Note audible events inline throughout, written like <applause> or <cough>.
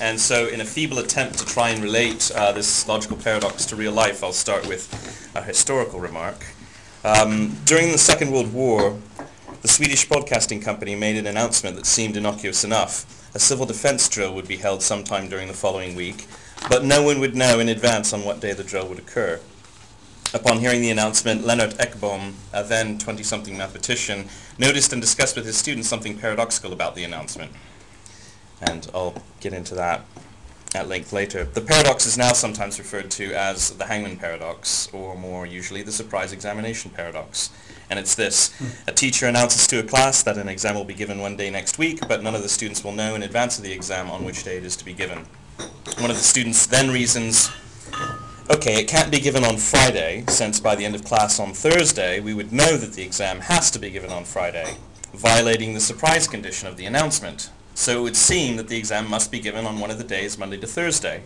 And so in a feeble attempt to try and relate uh, this logical paradox to real life, I'll start with a historical remark. Um, during the Second World War, the Swedish broadcasting company made an announcement that seemed innocuous enough. A civil defense drill would be held sometime during the following week, but no one would know in advance on what day the drill would occur. Upon hearing the announcement, Leonard Ekbom, a then 20-something mathematician, noticed and discussed with his students something paradoxical about the announcement. And I'll get into that at length later. The paradox is now sometimes referred to as the hangman paradox, or more usually the surprise examination paradox. And it's this. A teacher announces to a class that an exam will be given one day next week, but none of the students will know in advance of the exam on which day it is to be given. One of the students then reasons, okay, it can't be given on Friday, since by the end of class on Thursday, we would know that the exam has to be given on Friday, violating the surprise condition of the announcement. So it would seem that the exam must be given on one of the days, Monday to Thursday.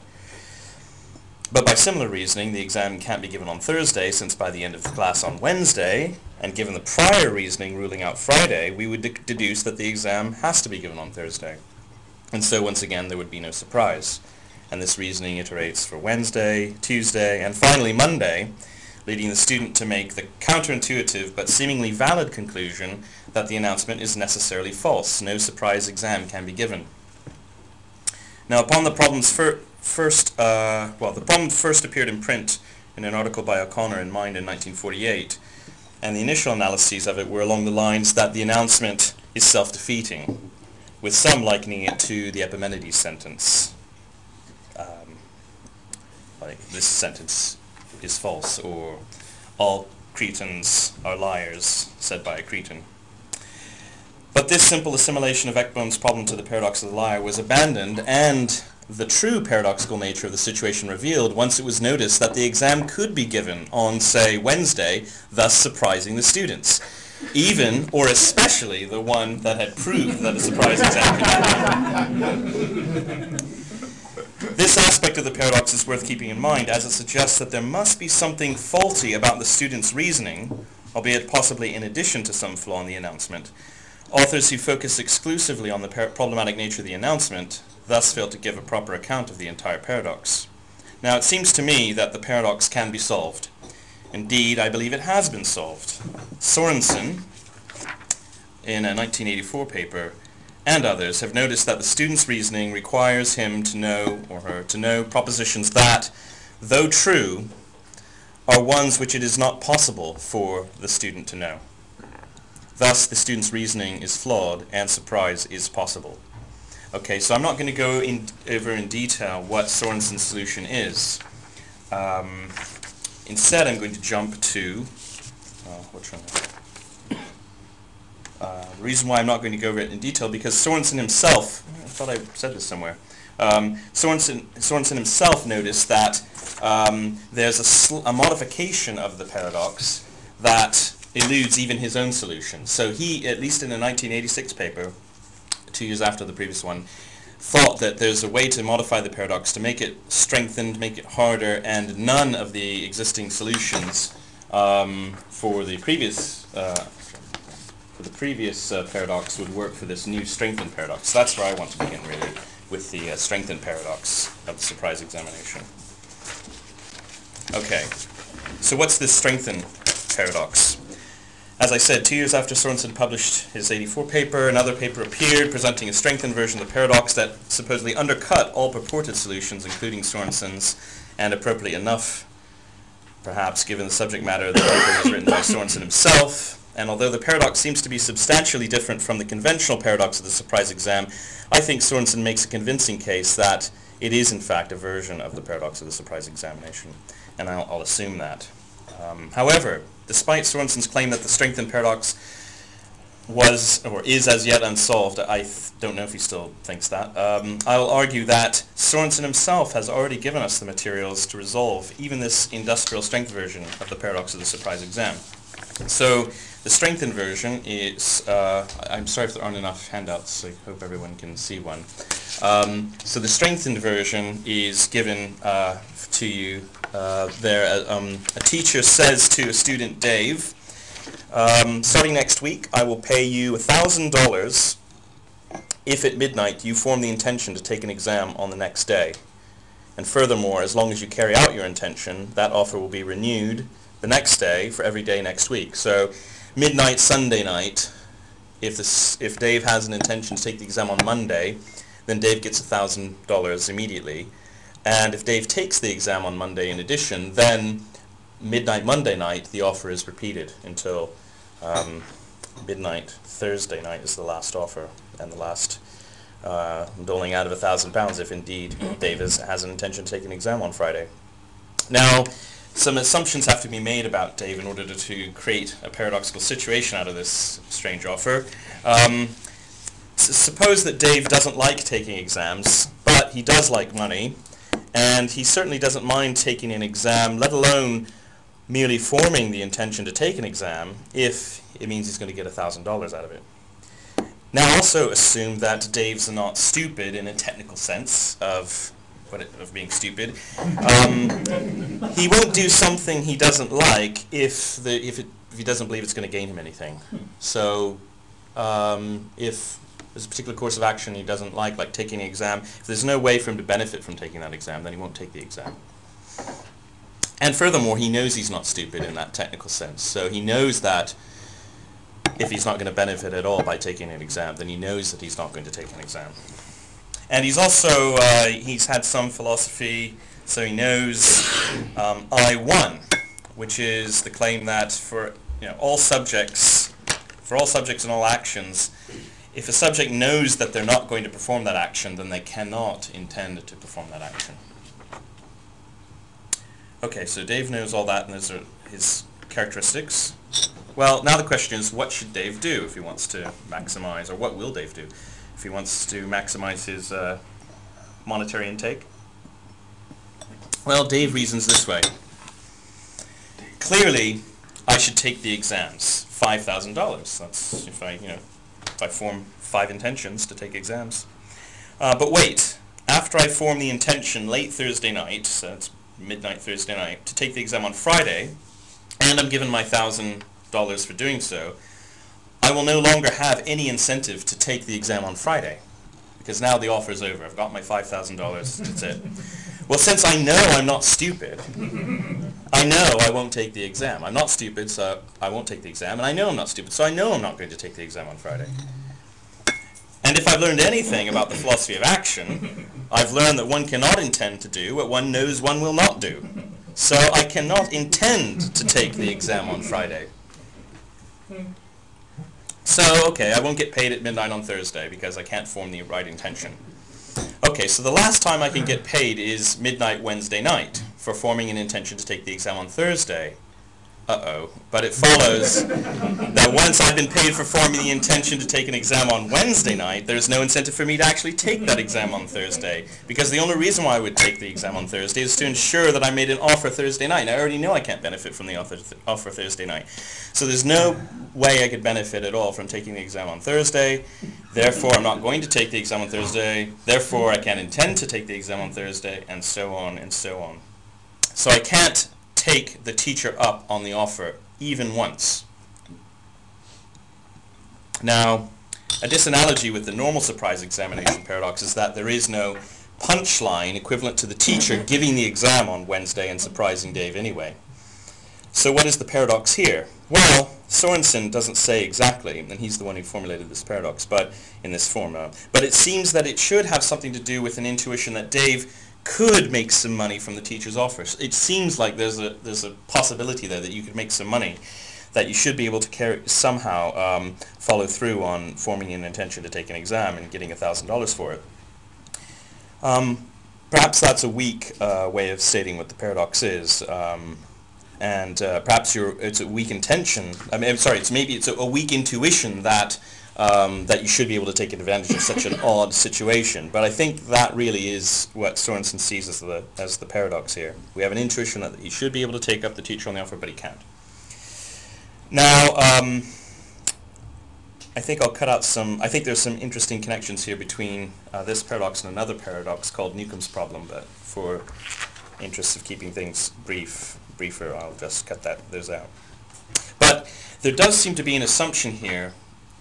But by similar reasoning, the exam can't be given on Thursday, since by the end of the class on Wednesday, and given the prior reasoning ruling out Friday, we would de- deduce that the exam has to be given on Thursday. And so once again, there would be no surprise. And this reasoning iterates for Wednesday, Tuesday, and finally Monday, leading the student to make the counterintuitive but seemingly valid conclusion that the announcement is necessarily false. No surprise exam can be given. Now, upon the problem's fir- first, uh, well, the problem first appeared in print in an article by O'Connor in Mind in 1948, and the initial analyses of it were along the lines that the announcement is self-defeating, with some likening it to the Epimenides sentence. Um, like this sentence is false, or all Cretans are liars, said by a Cretan. But this simple assimilation of Ekbom's problem to the paradox of the liar was abandoned, and the true paradoxical nature of the situation revealed once it was noticed that the exam could be given on, say, Wednesday, thus surprising the students. Even, or especially, the one that had proved that a surprise exam could be given. This aspect of the paradox is worth keeping in mind as it suggests that there must be something faulty about the student's reasoning, albeit possibly in addition to some flaw in the announcement. Authors who focus exclusively on the problematic nature of the announcement thus fail to give a proper account of the entire paradox. Now it seems to me that the paradox can be solved. Indeed, I believe it has been solved. Sorensen, in a 1984 paper, and others have noticed that the student's reasoning requires him to know, or her, to know propositions that, though true, are ones which it is not possible for the student to know. Thus, the student's reasoning is flawed and surprise is possible. Okay, so I'm not going to go in, over in detail what Sorensen's solution is. Um, instead, I'm going to jump to, uh, which one? Uh, the reason why I'm not going to go over it in detail because Sorensen himself, I thought I said this somewhere, um, Sorensen, Sorensen himself noticed that um, there's a, a modification of the paradox that eludes even his own solution. So he, at least in a 1986 paper, two years after the previous one, thought that there's a way to modify the paradox to make it strengthened, make it harder, and none of the existing solutions um, for the previous uh, the previous uh, paradox would work for this new strengthened paradox. That's where I want to begin really with the uh, strengthened paradox of the surprise examination. Okay, so what's this strengthened paradox? As I said, two years after Sorensen published his 84 paper, another paper appeared presenting a strengthened version of the paradox that supposedly undercut all purported solutions, including Sorensen's, and appropriately enough, perhaps given the subject matter, the paper was written by Sorensen himself, and although the paradox seems to be substantially different from the conventional paradox of the surprise exam, I think Sorensen makes a convincing case that it is in fact a version of the paradox of the surprise examination, and I'll, I'll assume that. Um, however, despite Sorensen's claim that the strengthened paradox was or is as yet unsolved, I don't know if he still thinks that, um, I'll argue that Sorensen himself has already given us the materials to resolve even this industrial strength version of the paradox of the surprise exam. So the strengthened version is, uh, I'm sorry if there aren't enough handouts, I hope everyone can see one. Um, so the strengthened version is given uh, to you uh, there. Um, a teacher says to a student, Dave, um, starting next week, I will pay you $1,000 if at midnight you form the intention to take an exam on the next day. And furthermore, as long as you carry out your intention, that offer will be renewed the next day for every day next week. So midnight Sunday night, if, this, if Dave has an intention to take the exam on Monday, then Dave gets $1,000 immediately. And if Dave takes the exam on Monday in addition, then midnight Monday night, the offer is repeated until um, midnight Thursday night is the last offer and the last uh, doling out of a thousand pounds if indeed Dave has, has an intention to take an exam on Friday. Now, some assumptions have to be made about Dave in order to, to create a paradoxical situation out of this strange offer. Um, suppose that Dave doesn't like taking exams, but he does like money, and he certainly doesn't mind taking an exam, let alone merely forming the intention to take an exam, if it means he's going to get $1,000 out of it. Now also assume that Dave's not stupid in a technical sense of what it, of being stupid. Um, he won't do something he doesn't like if the if, it, if he doesn't believe it's going to gain him anything. So um, if there's a particular course of action he doesn't like, like taking an exam, if there's no way for him to benefit from taking that exam, then he won't take the exam. And furthermore, he knows he's not stupid in that technical sense. So he knows that if he's not going to benefit at all by taking an exam, then he knows that he's not going to take an exam. And he's also, uh, he's had some philosophy, so he knows um, I1, which is the claim that for you know, all subjects, for all subjects and all actions, if a subject knows that they're not going to perform that action, then they cannot intend to perform that action. Okay, so Dave knows all that, and those are his characteristics. Well, now the question is, what should Dave do if he wants to maximize, or what will Dave do if he wants to maximize his uh, monetary intake? Well, Dave reasons this way. Clearly, I should take the exams. $5,000. That's if I, you know, if I form five intentions to take exams. Uh, but wait, after I form the intention late Thursday night, so it's midnight Thursday night, to take the exam on Friday, and I'm given my thousand dollars for doing so, I will no longer have any incentive to take the exam on Friday because now the offer is over. I've got my $5,000. That's it. Well, since I know I'm not stupid, I know I won't take the exam. I'm not stupid, so I won't take the exam, and I know I'm not stupid, so I know I'm not going to take the exam on Friday. And if I've learned anything about the philosophy of action, I've learned that one cannot intend to do what one knows one will not do. So I cannot intend to take the exam on Friday. So, okay, I won't get paid at midnight on Thursday because I can't form the right intention. Okay, so the last time I can get paid is midnight Wednesday night for forming an intention to take the exam on Thursday uh-oh. But it follows that once I've been paid for forming the intention to take an exam on Wednesday night, there's no incentive for me to actually take that exam on Thursday. Because the only reason why I would take the exam on Thursday is to ensure that I made an offer Thursday night. And I already know I can't benefit from the offer, th- offer Thursday night. So there's no way I could benefit at all from taking the exam on Thursday. Therefore, I'm not going to take the exam on Thursday. Therefore, I can't intend to take the exam on Thursday, and so on and so on. So I can't take the teacher up on the offer even once. Now, a disanalogy with the normal surprise examination paradox is that there is no punchline equivalent to the teacher giving the exam on Wednesday and surprising Dave anyway. So what is the paradox here? Well, Sorensen doesn't say exactly, and he's the one who formulated this paradox, but in this form. Uh, but it seems that it should have something to do with an intuition that Dave could make some money from the teacher's offers. It seems like there's a there's a possibility there that you could make some money, that you should be able to carry somehow um, follow through on forming an intention to take an exam and getting thousand dollars for it. Um, perhaps that's a weak uh, way of stating what the paradox is. Um, and uh, perhaps it's a weak intention. I mean, I'm sorry. It's maybe it's a, a weak intuition that um, that you should be able to take advantage of such an <laughs> odd situation. But I think that really is what Sorensen sees as the, as the paradox here. We have an intuition that he should be able to take up the teacher on the offer, but he can't. Now, um, I think I'll cut out some, I think there's some interesting connections here between uh, this paradox and another paradox called Newcomb's problem, but for interests of keeping things brief, briefer, I'll just cut that, those out. But there does seem to be an assumption here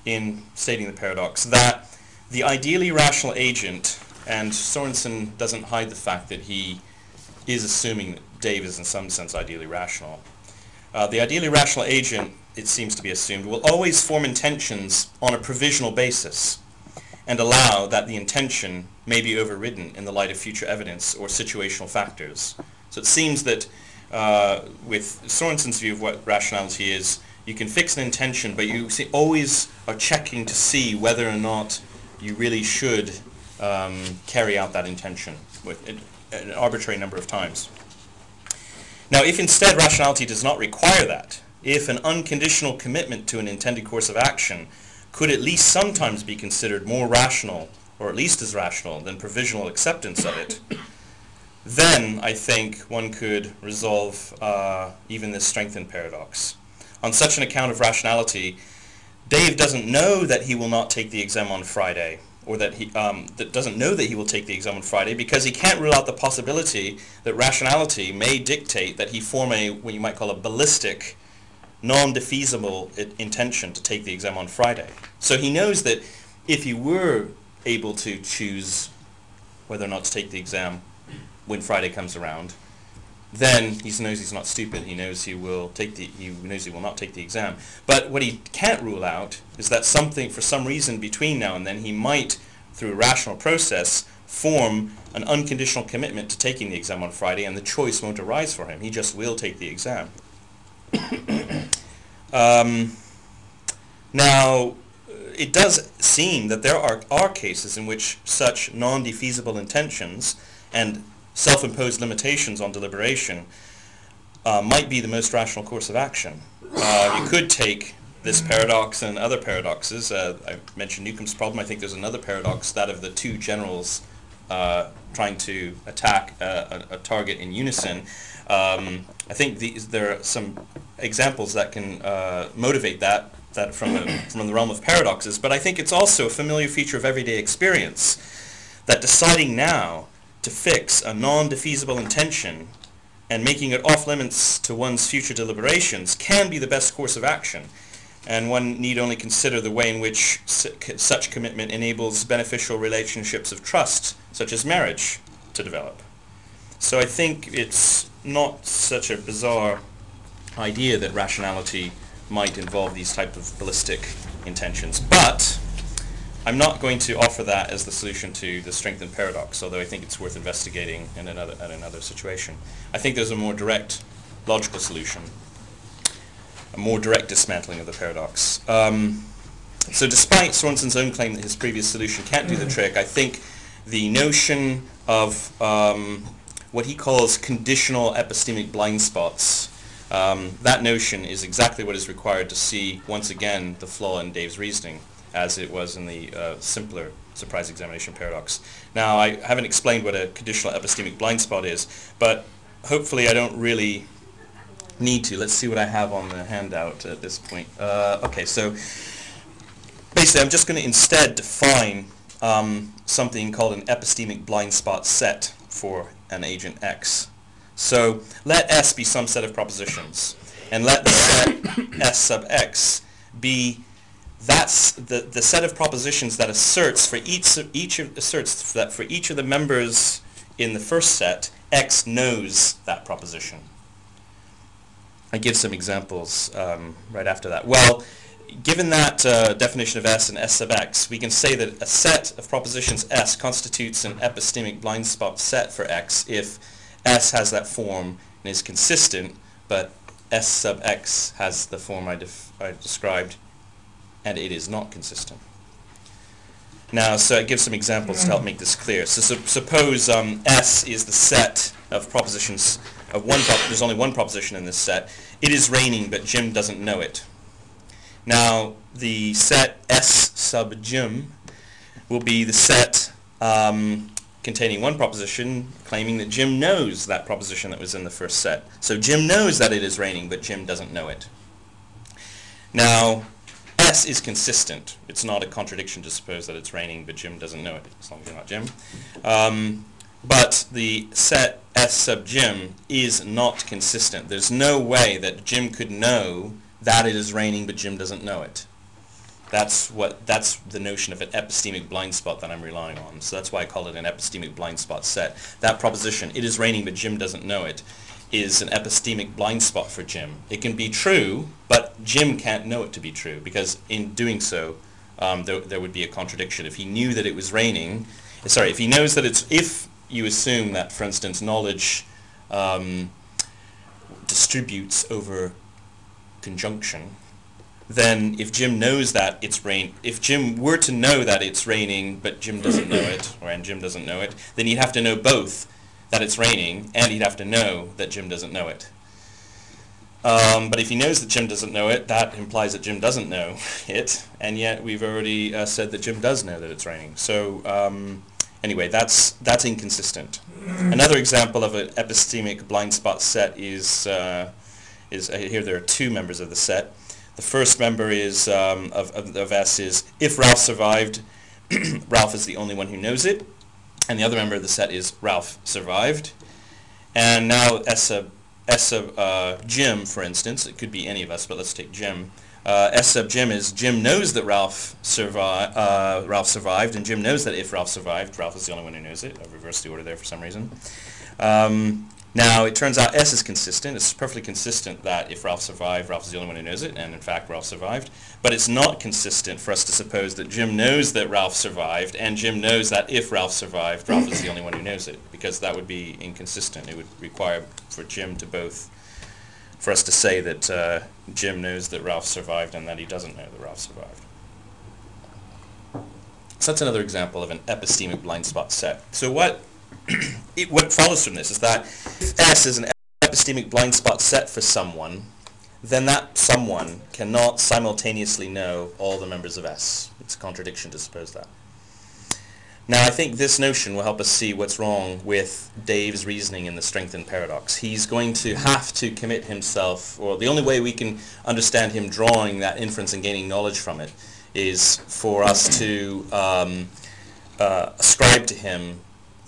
in stating the paradox that the ideally rational agent, and Sorensen doesn't hide the fact that he is assuming that Dave is in some sense ideally rational. Uh, the ideally rational agent, it seems to be assumed, will always form intentions on a provisional basis and allow that the intention may be overridden in the light of future evidence or situational factors. So it seems that uh, with Sorensen's view of what rationality is, you can fix an intention, but you see, always are checking to see whether or not you really should um, carry out that intention with an arbitrary number of times. Now, if instead rationality does not require that, if an unconditional commitment to an intended course of action could at least sometimes be considered more rational, or at least as rational, than provisional acceptance of it, then I think one could resolve uh, even this strengthened paradox. On such an account of rationality, Dave doesn't know that he will not take the exam on Friday, or that he um, that doesn't know that he will take the exam on Friday because he can't rule out the possibility that rationality may dictate that he form a what you might call a ballistic, non-defeasible intention to take the exam on Friday. So he knows that if he were able to choose whether or not to take the exam when Friday comes around, then he knows he's not stupid. He knows he will take the he knows he will not take the exam. But what he can't rule out is that something for some reason between now and then he might through a rational process form an unconditional commitment to taking the exam on Friday and the choice won't arise for him. He just will take the exam. <coughs> um, now, it does seem that there are, are cases in which such non-defeasible intentions and self-imposed limitations on deliberation uh, might be the most rational course of action. Uh, you could take this paradox and other paradoxes. Uh, I mentioned Newcomb's problem. I think there's another paradox, that of the two generals uh, trying to attack a, a, target in unison. Um, I think these, there are some examples that can uh, motivate that that from, a, from the realm of paradoxes, but I think it's also a familiar feature of everyday experience that deciding now to fix a non-defeasible intention and making it off limits to one's future deliberations can be the best course of action. And one need only consider the way in which such commitment enables beneficial relationships of trust, such as marriage, to develop. So I think it's not such a bizarre idea that rationality might involve these type of ballistic intentions. But I'm not going to offer that as the solution to the strengthened paradox, although I think it's worth investigating in another, in another situation. I think there's a more direct logical solution, a more direct dismantling of the paradox. Um, so despite Sorensen's own claim that his previous solution can't do the mm. trick, I think the notion of um, what he calls conditional epistemic blind spots, um, that notion is exactly what is required to see, once again, the flaw in Dave's reasoning as it was in the uh, simpler surprise examination paradox. Now, I haven't explained what a conditional epistemic blind spot is, but hopefully I don't really need to. Let's see what I have on the handout at this point. Uh, okay, so basically I'm just going to instead define um, something called an epistemic blind spot set for an agent X. So let S be some set of propositions, and let the set <coughs> S sub X be that's the, the set of propositions that asserts for each each of, asserts that for each of the members in the first set, X knows that proposition. I give some examples um, right after that. Well, given that uh, definition of S and S sub X, we can say that a set of propositions S constitutes an epistemic blind spot set for X if S has that form and is consistent, but S sub X has the form I, I described and it is not consistent. Now, so I give some examples to help make this clear. So, so suppose um, S is the set of propositions of one. There's only one proposition in this set. It is raining, but Jim doesn't know it. Now, the set S sub Jim will be the set um, containing one proposition claiming that Jim knows that proposition that was in the first set. So Jim knows that it is raining, but Jim doesn't know it. Now, S is consistent. It's not a contradiction to suppose that it's raining, but Jim doesn't know it, as long as you're not Jim. Um, but the set S sub Jim is not consistent. There's no way that Jim could know that it is raining, but Jim doesn't know it. That's what that's the notion of an epistemic blind spot that I'm relying on. So that's why I call it an epistemic blind spot set. That proposition, it is raining but Jim doesn't know it, is an epistemic blind spot for Jim. It can be true, but Jim can't know it to be true because in doing so, um, there, there would be a contradiction. If he knew that it was raining, sorry, if he knows that it's, if you assume that, for instance, knowledge um, distributes over conjunction, then if Jim knows that it's rain, if Jim were to know that it's raining, but Jim doesn't know it, or and Jim doesn't know it, then he'd have to know both that it's raining, and he'd have to know that Jim doesn't know it. Um, but if he knows that Jim doesn't know it, that implies that Jim doesn't know <laughs> it, and yet we've already uh, said that Jim does know that it's raining. So um, anyway, that's that's inconsistent. Another example of an epistemic blind spot set is uh, is uh, here. There are two members of the set. The first member is um, of, of, of S is if Ralph survived, <clears throat> Ralph is the only one who knows it, and the other member of the set is Ralph survived. And now S sub, S sub uh, Jim, for instance, it could be any of us, but let's take Jim. Uh, S sub Jim is Jim knows that Ralph, survi- uh, Ralph survived, and Jim knows that if Ralph survived, Ralph is the only one who knows it. I've reversed the order there for some reason. Um, now, it turns out S is consistent. It's perfectly consistent that if Ralph survived, Ralph is the only one who knows it, and in fact, Ralph survived. But it's not consistent for us to suppose that Jim knows that Ralph survived, and Jim knows that if Ralph survived, Ralph is the only one who knows it, because that would be inconsistent. It would require for Jim to both, for us to say that uh, Jim knows that Ralph survived and that he doesn't know that Ralph survived. So that's another example of an epistemic blind spot set. So what <clears throat> it, what follows from this is that if S is an epistemic blind spot set for someone, then that someone cannot simultaneously know all the members of S. It's a contradiction to suppose that. Now, I think this notion will help us see what's wrong with Dave's reasoning in the strengthened paradox. He's going to have to commit himself, or the only way we can understand him drawing that inference and gaining knowledge from it is for us to um, uh, ascribe to him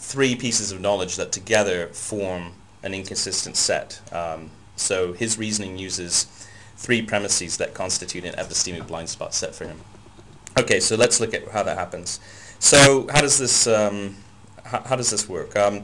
three pieces of knowledge that together form an inconsistent set. Um, so his reasoning uses three premises that constitute an epistemic blind spot set for him. Okay, so let's look at how that happens. So how does this um, how, how, does this work? Um,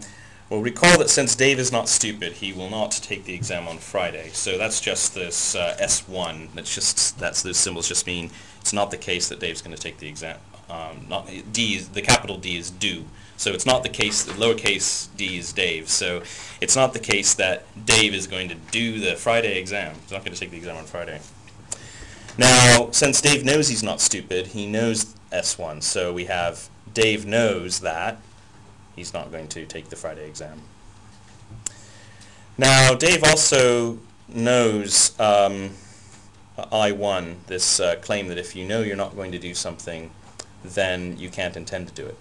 well, recall that since Dave is not stupid, he will not take the exam on Friday. So that's just this uh, S1. That's just that's those symbols just mean it's not the case that Dave's going to take the exam. Um, not D the capital D is do. So it's not the case that lowercase d is Dave. So it's not the case that Dave is going to do the Friday exam. He's not going to take the exam on Friday. Now, since Dave knows he's not stupid, he knows S1. So we have Dave knows that he's not going to take the Friday exam. Now, Dave also knows um, I1, this uh, claim that if you know you're not going to do something, then you can't intend to do it.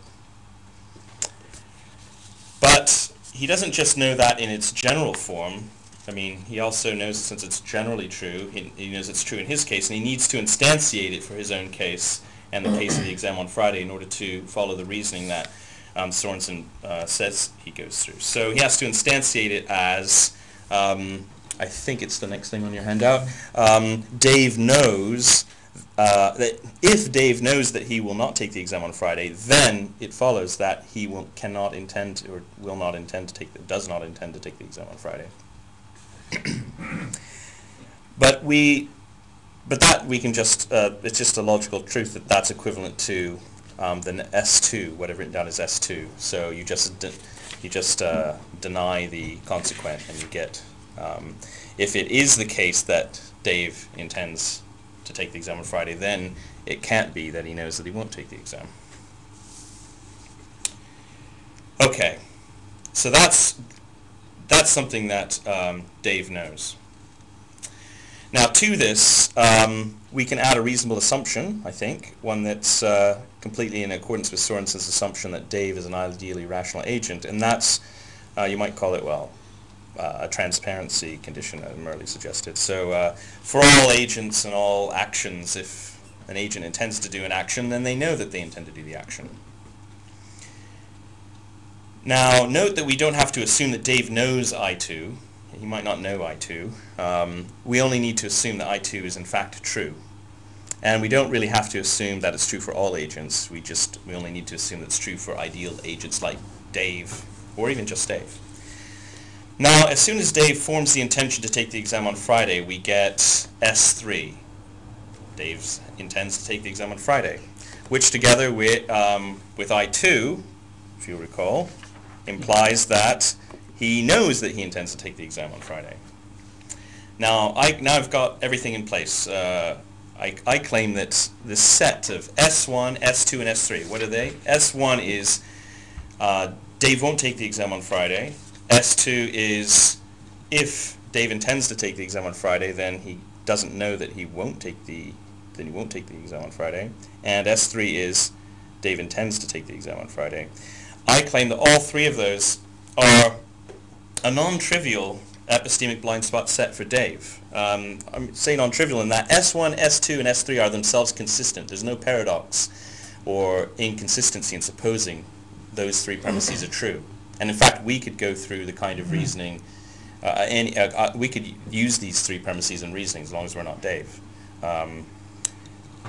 But he doesn't just know that in its general form. I mean, he also knows since it's generally true, he, he knows it's true in his case, and he needs to instantiate it for his own case and the case of the exam on Friday in order to follow the reasoning that um, Sorensen uh, says he goes through. So he has to instantiate it as, um, I think it's the next thing on your handout, um, Dave knows uh, that if Dave knows that he will not take the exam on Friday, then it follows that he will cannot intend or will not intend to take the, does not intend to take the exam on Friday. <clears throat> but we, but that we can just uh, it's just a logical truth that that's equivalent to um, the S2, what I've written down as S2. So you just you just uh, deny the consequent, and you get um, if it is the case that Dave intends to take the exam on Friday, then it can't be that he knows that he won't take the exam. Okay, so that's that's something that um, Dave knows. Now to this, um, we can add a reasonable assumption, I think, one that's uh, completely in accordance with Sorensen's assumption that Dave is an ideally rational agent, and that's, uh, you might call it, well, a transparency condition that Murley suggested. So uh, for all agents and all actions, if an agent intends to do an action, then they know that they intend to do the action. Now, note that we don't have to assume that Dave knows I2. He might not know I2. Um, we only need to assume that I2 is in fact true. And we don't really have to assume that it's true for all agents. We just, we only need to assume that it's true for ideal agents like Dave, or even just Dave. Now, as soon as Dave forms the intention to take the exam on Friday, we get S3. Dave intends to take the exam on Friday, which together with, um, with I2, if you recall, implies that he knows that he intends to take the exam on Friday. Now, I, now I've got everything in place. Uh, I, I claim that the set of S1, S2, and S3, what are they? S1 is uh, Dave won't take the exam on Friday. S2 is if Dave intends to take the exam on Friday, then he doesn't know that he won't take the then he won't take the exam on Friday. And S3 is Dave intends to take the exam on Friday. I claim that all three of those are a non-trivial epistemic blind spot set for Dave. Um, I'm saying non-trivial in that S1, S2, and S3 are themselves consistent. There's no paradox or inconsistency in supposing those three premises are true. And in fact, we could go through the kind of reasoning, uh, and uh, uh, we could use these three premises and reasoning as long as we're not Dave. Um,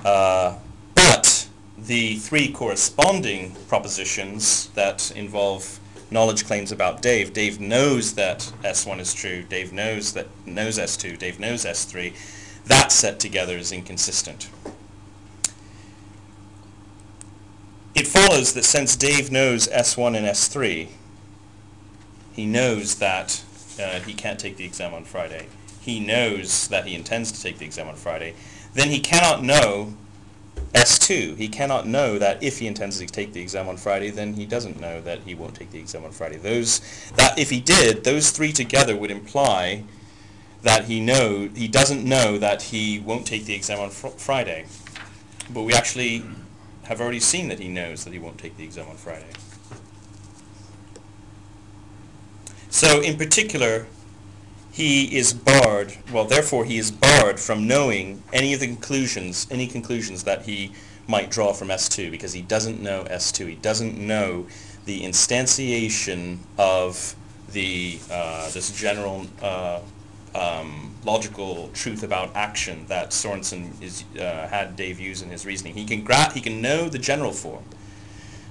uh, but the three corresponding propositions that involve knowledge claims about Dave. Dave knows that S1 is true. Dave knows that knows S2. Dave knows S3. That set together is inconsistent. It follows that since Dave knows S1 and S3, he knows that uh, he can't take the exam on Friday. He knows that he intends to take the exam on Friday. Then he cannot know S2, he cannot know that if he intends to take the exam on Friday, then he doesn't know that he won't take the exam on Friday. Those that if he did, those three together would imply that he know he doesn't know that he won't take the exam on fr Friday. But we actually have already seen that he knows that he won't take the exam on Friday. So in particular, he is barred, well, therefore he is barred from knowing any of the conclusions, any conclusions that he might draw from S2 because he doesn't know S2. He doesn't know the instantiation of the uh, this general uh, um, logical truth about action that Sorensen is, uh, had Dave use in his reasoning. He can gra he can know the general form,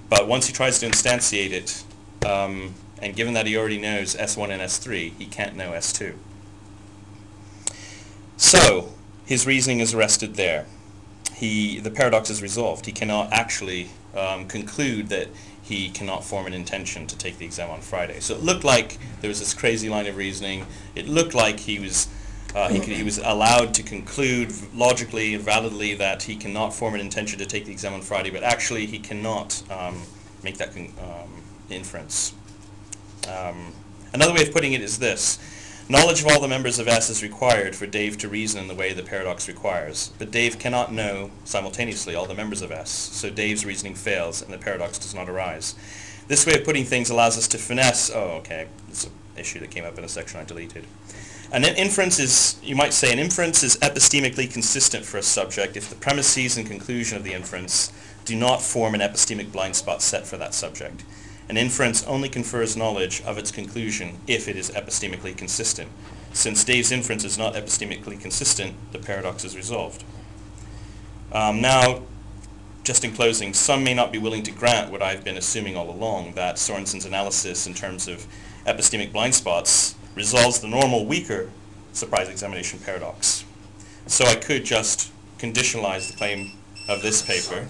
but once he tries to instantiate it, um, and given that he already knows S1 and S3, he can't know S2. So, his reasoning is arrested there. He, the paradox is resolved. He cannot actually um, conclude that he cannot form an intention to take the exam on Friday. So it looked like there was this crazy line of reasoning. It looked like he was uh, he, could, he, was allowed to conclude logically and validly that he cannot form an intention to take the exam on Friday, but actually he cannot um, make that um, inference. Um, another way of putting it is this. Knowledge of all the members of S is required for Dave to reason in the way the paradox requires, but Dave cannot know simultaneously all the members of S, so Dave's reasoning fails and the paradox does not arise. This way of putting things allows us to finesse, oh okay, it's an issue that came up in a section I deleted. An inference is, you might say, an inference is epistemically consistent for a subject if the premises and conclusion of the inference do not form an epistemic blind spot set for that subject. An inference only confers knowledge of its conclusion if it is epistemically consistent. Since Dave's inference is not epistemically consistent, the paradox is resolved. Um, now, just in closing, some may not be willing to grant what I've been assuming all along, that Sorensen's analysis in terms of epistemic blind spots resolves the normal weaker surprise examination paradox. So I could just conditionalize the claim of this paper.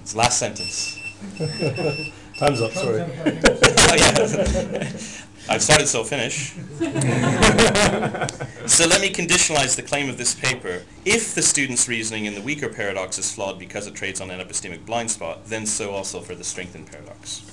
It's last sentence. <laughs> Time's up, sorry. oh, yeah. <laughs> I've started, so finish. <laughs> so let me conditionalize the claim of this paper. If the student's reasoning in the weaker paradox is flawed because it trades on an epistemic blind spot, then so also for the strengthened paradox.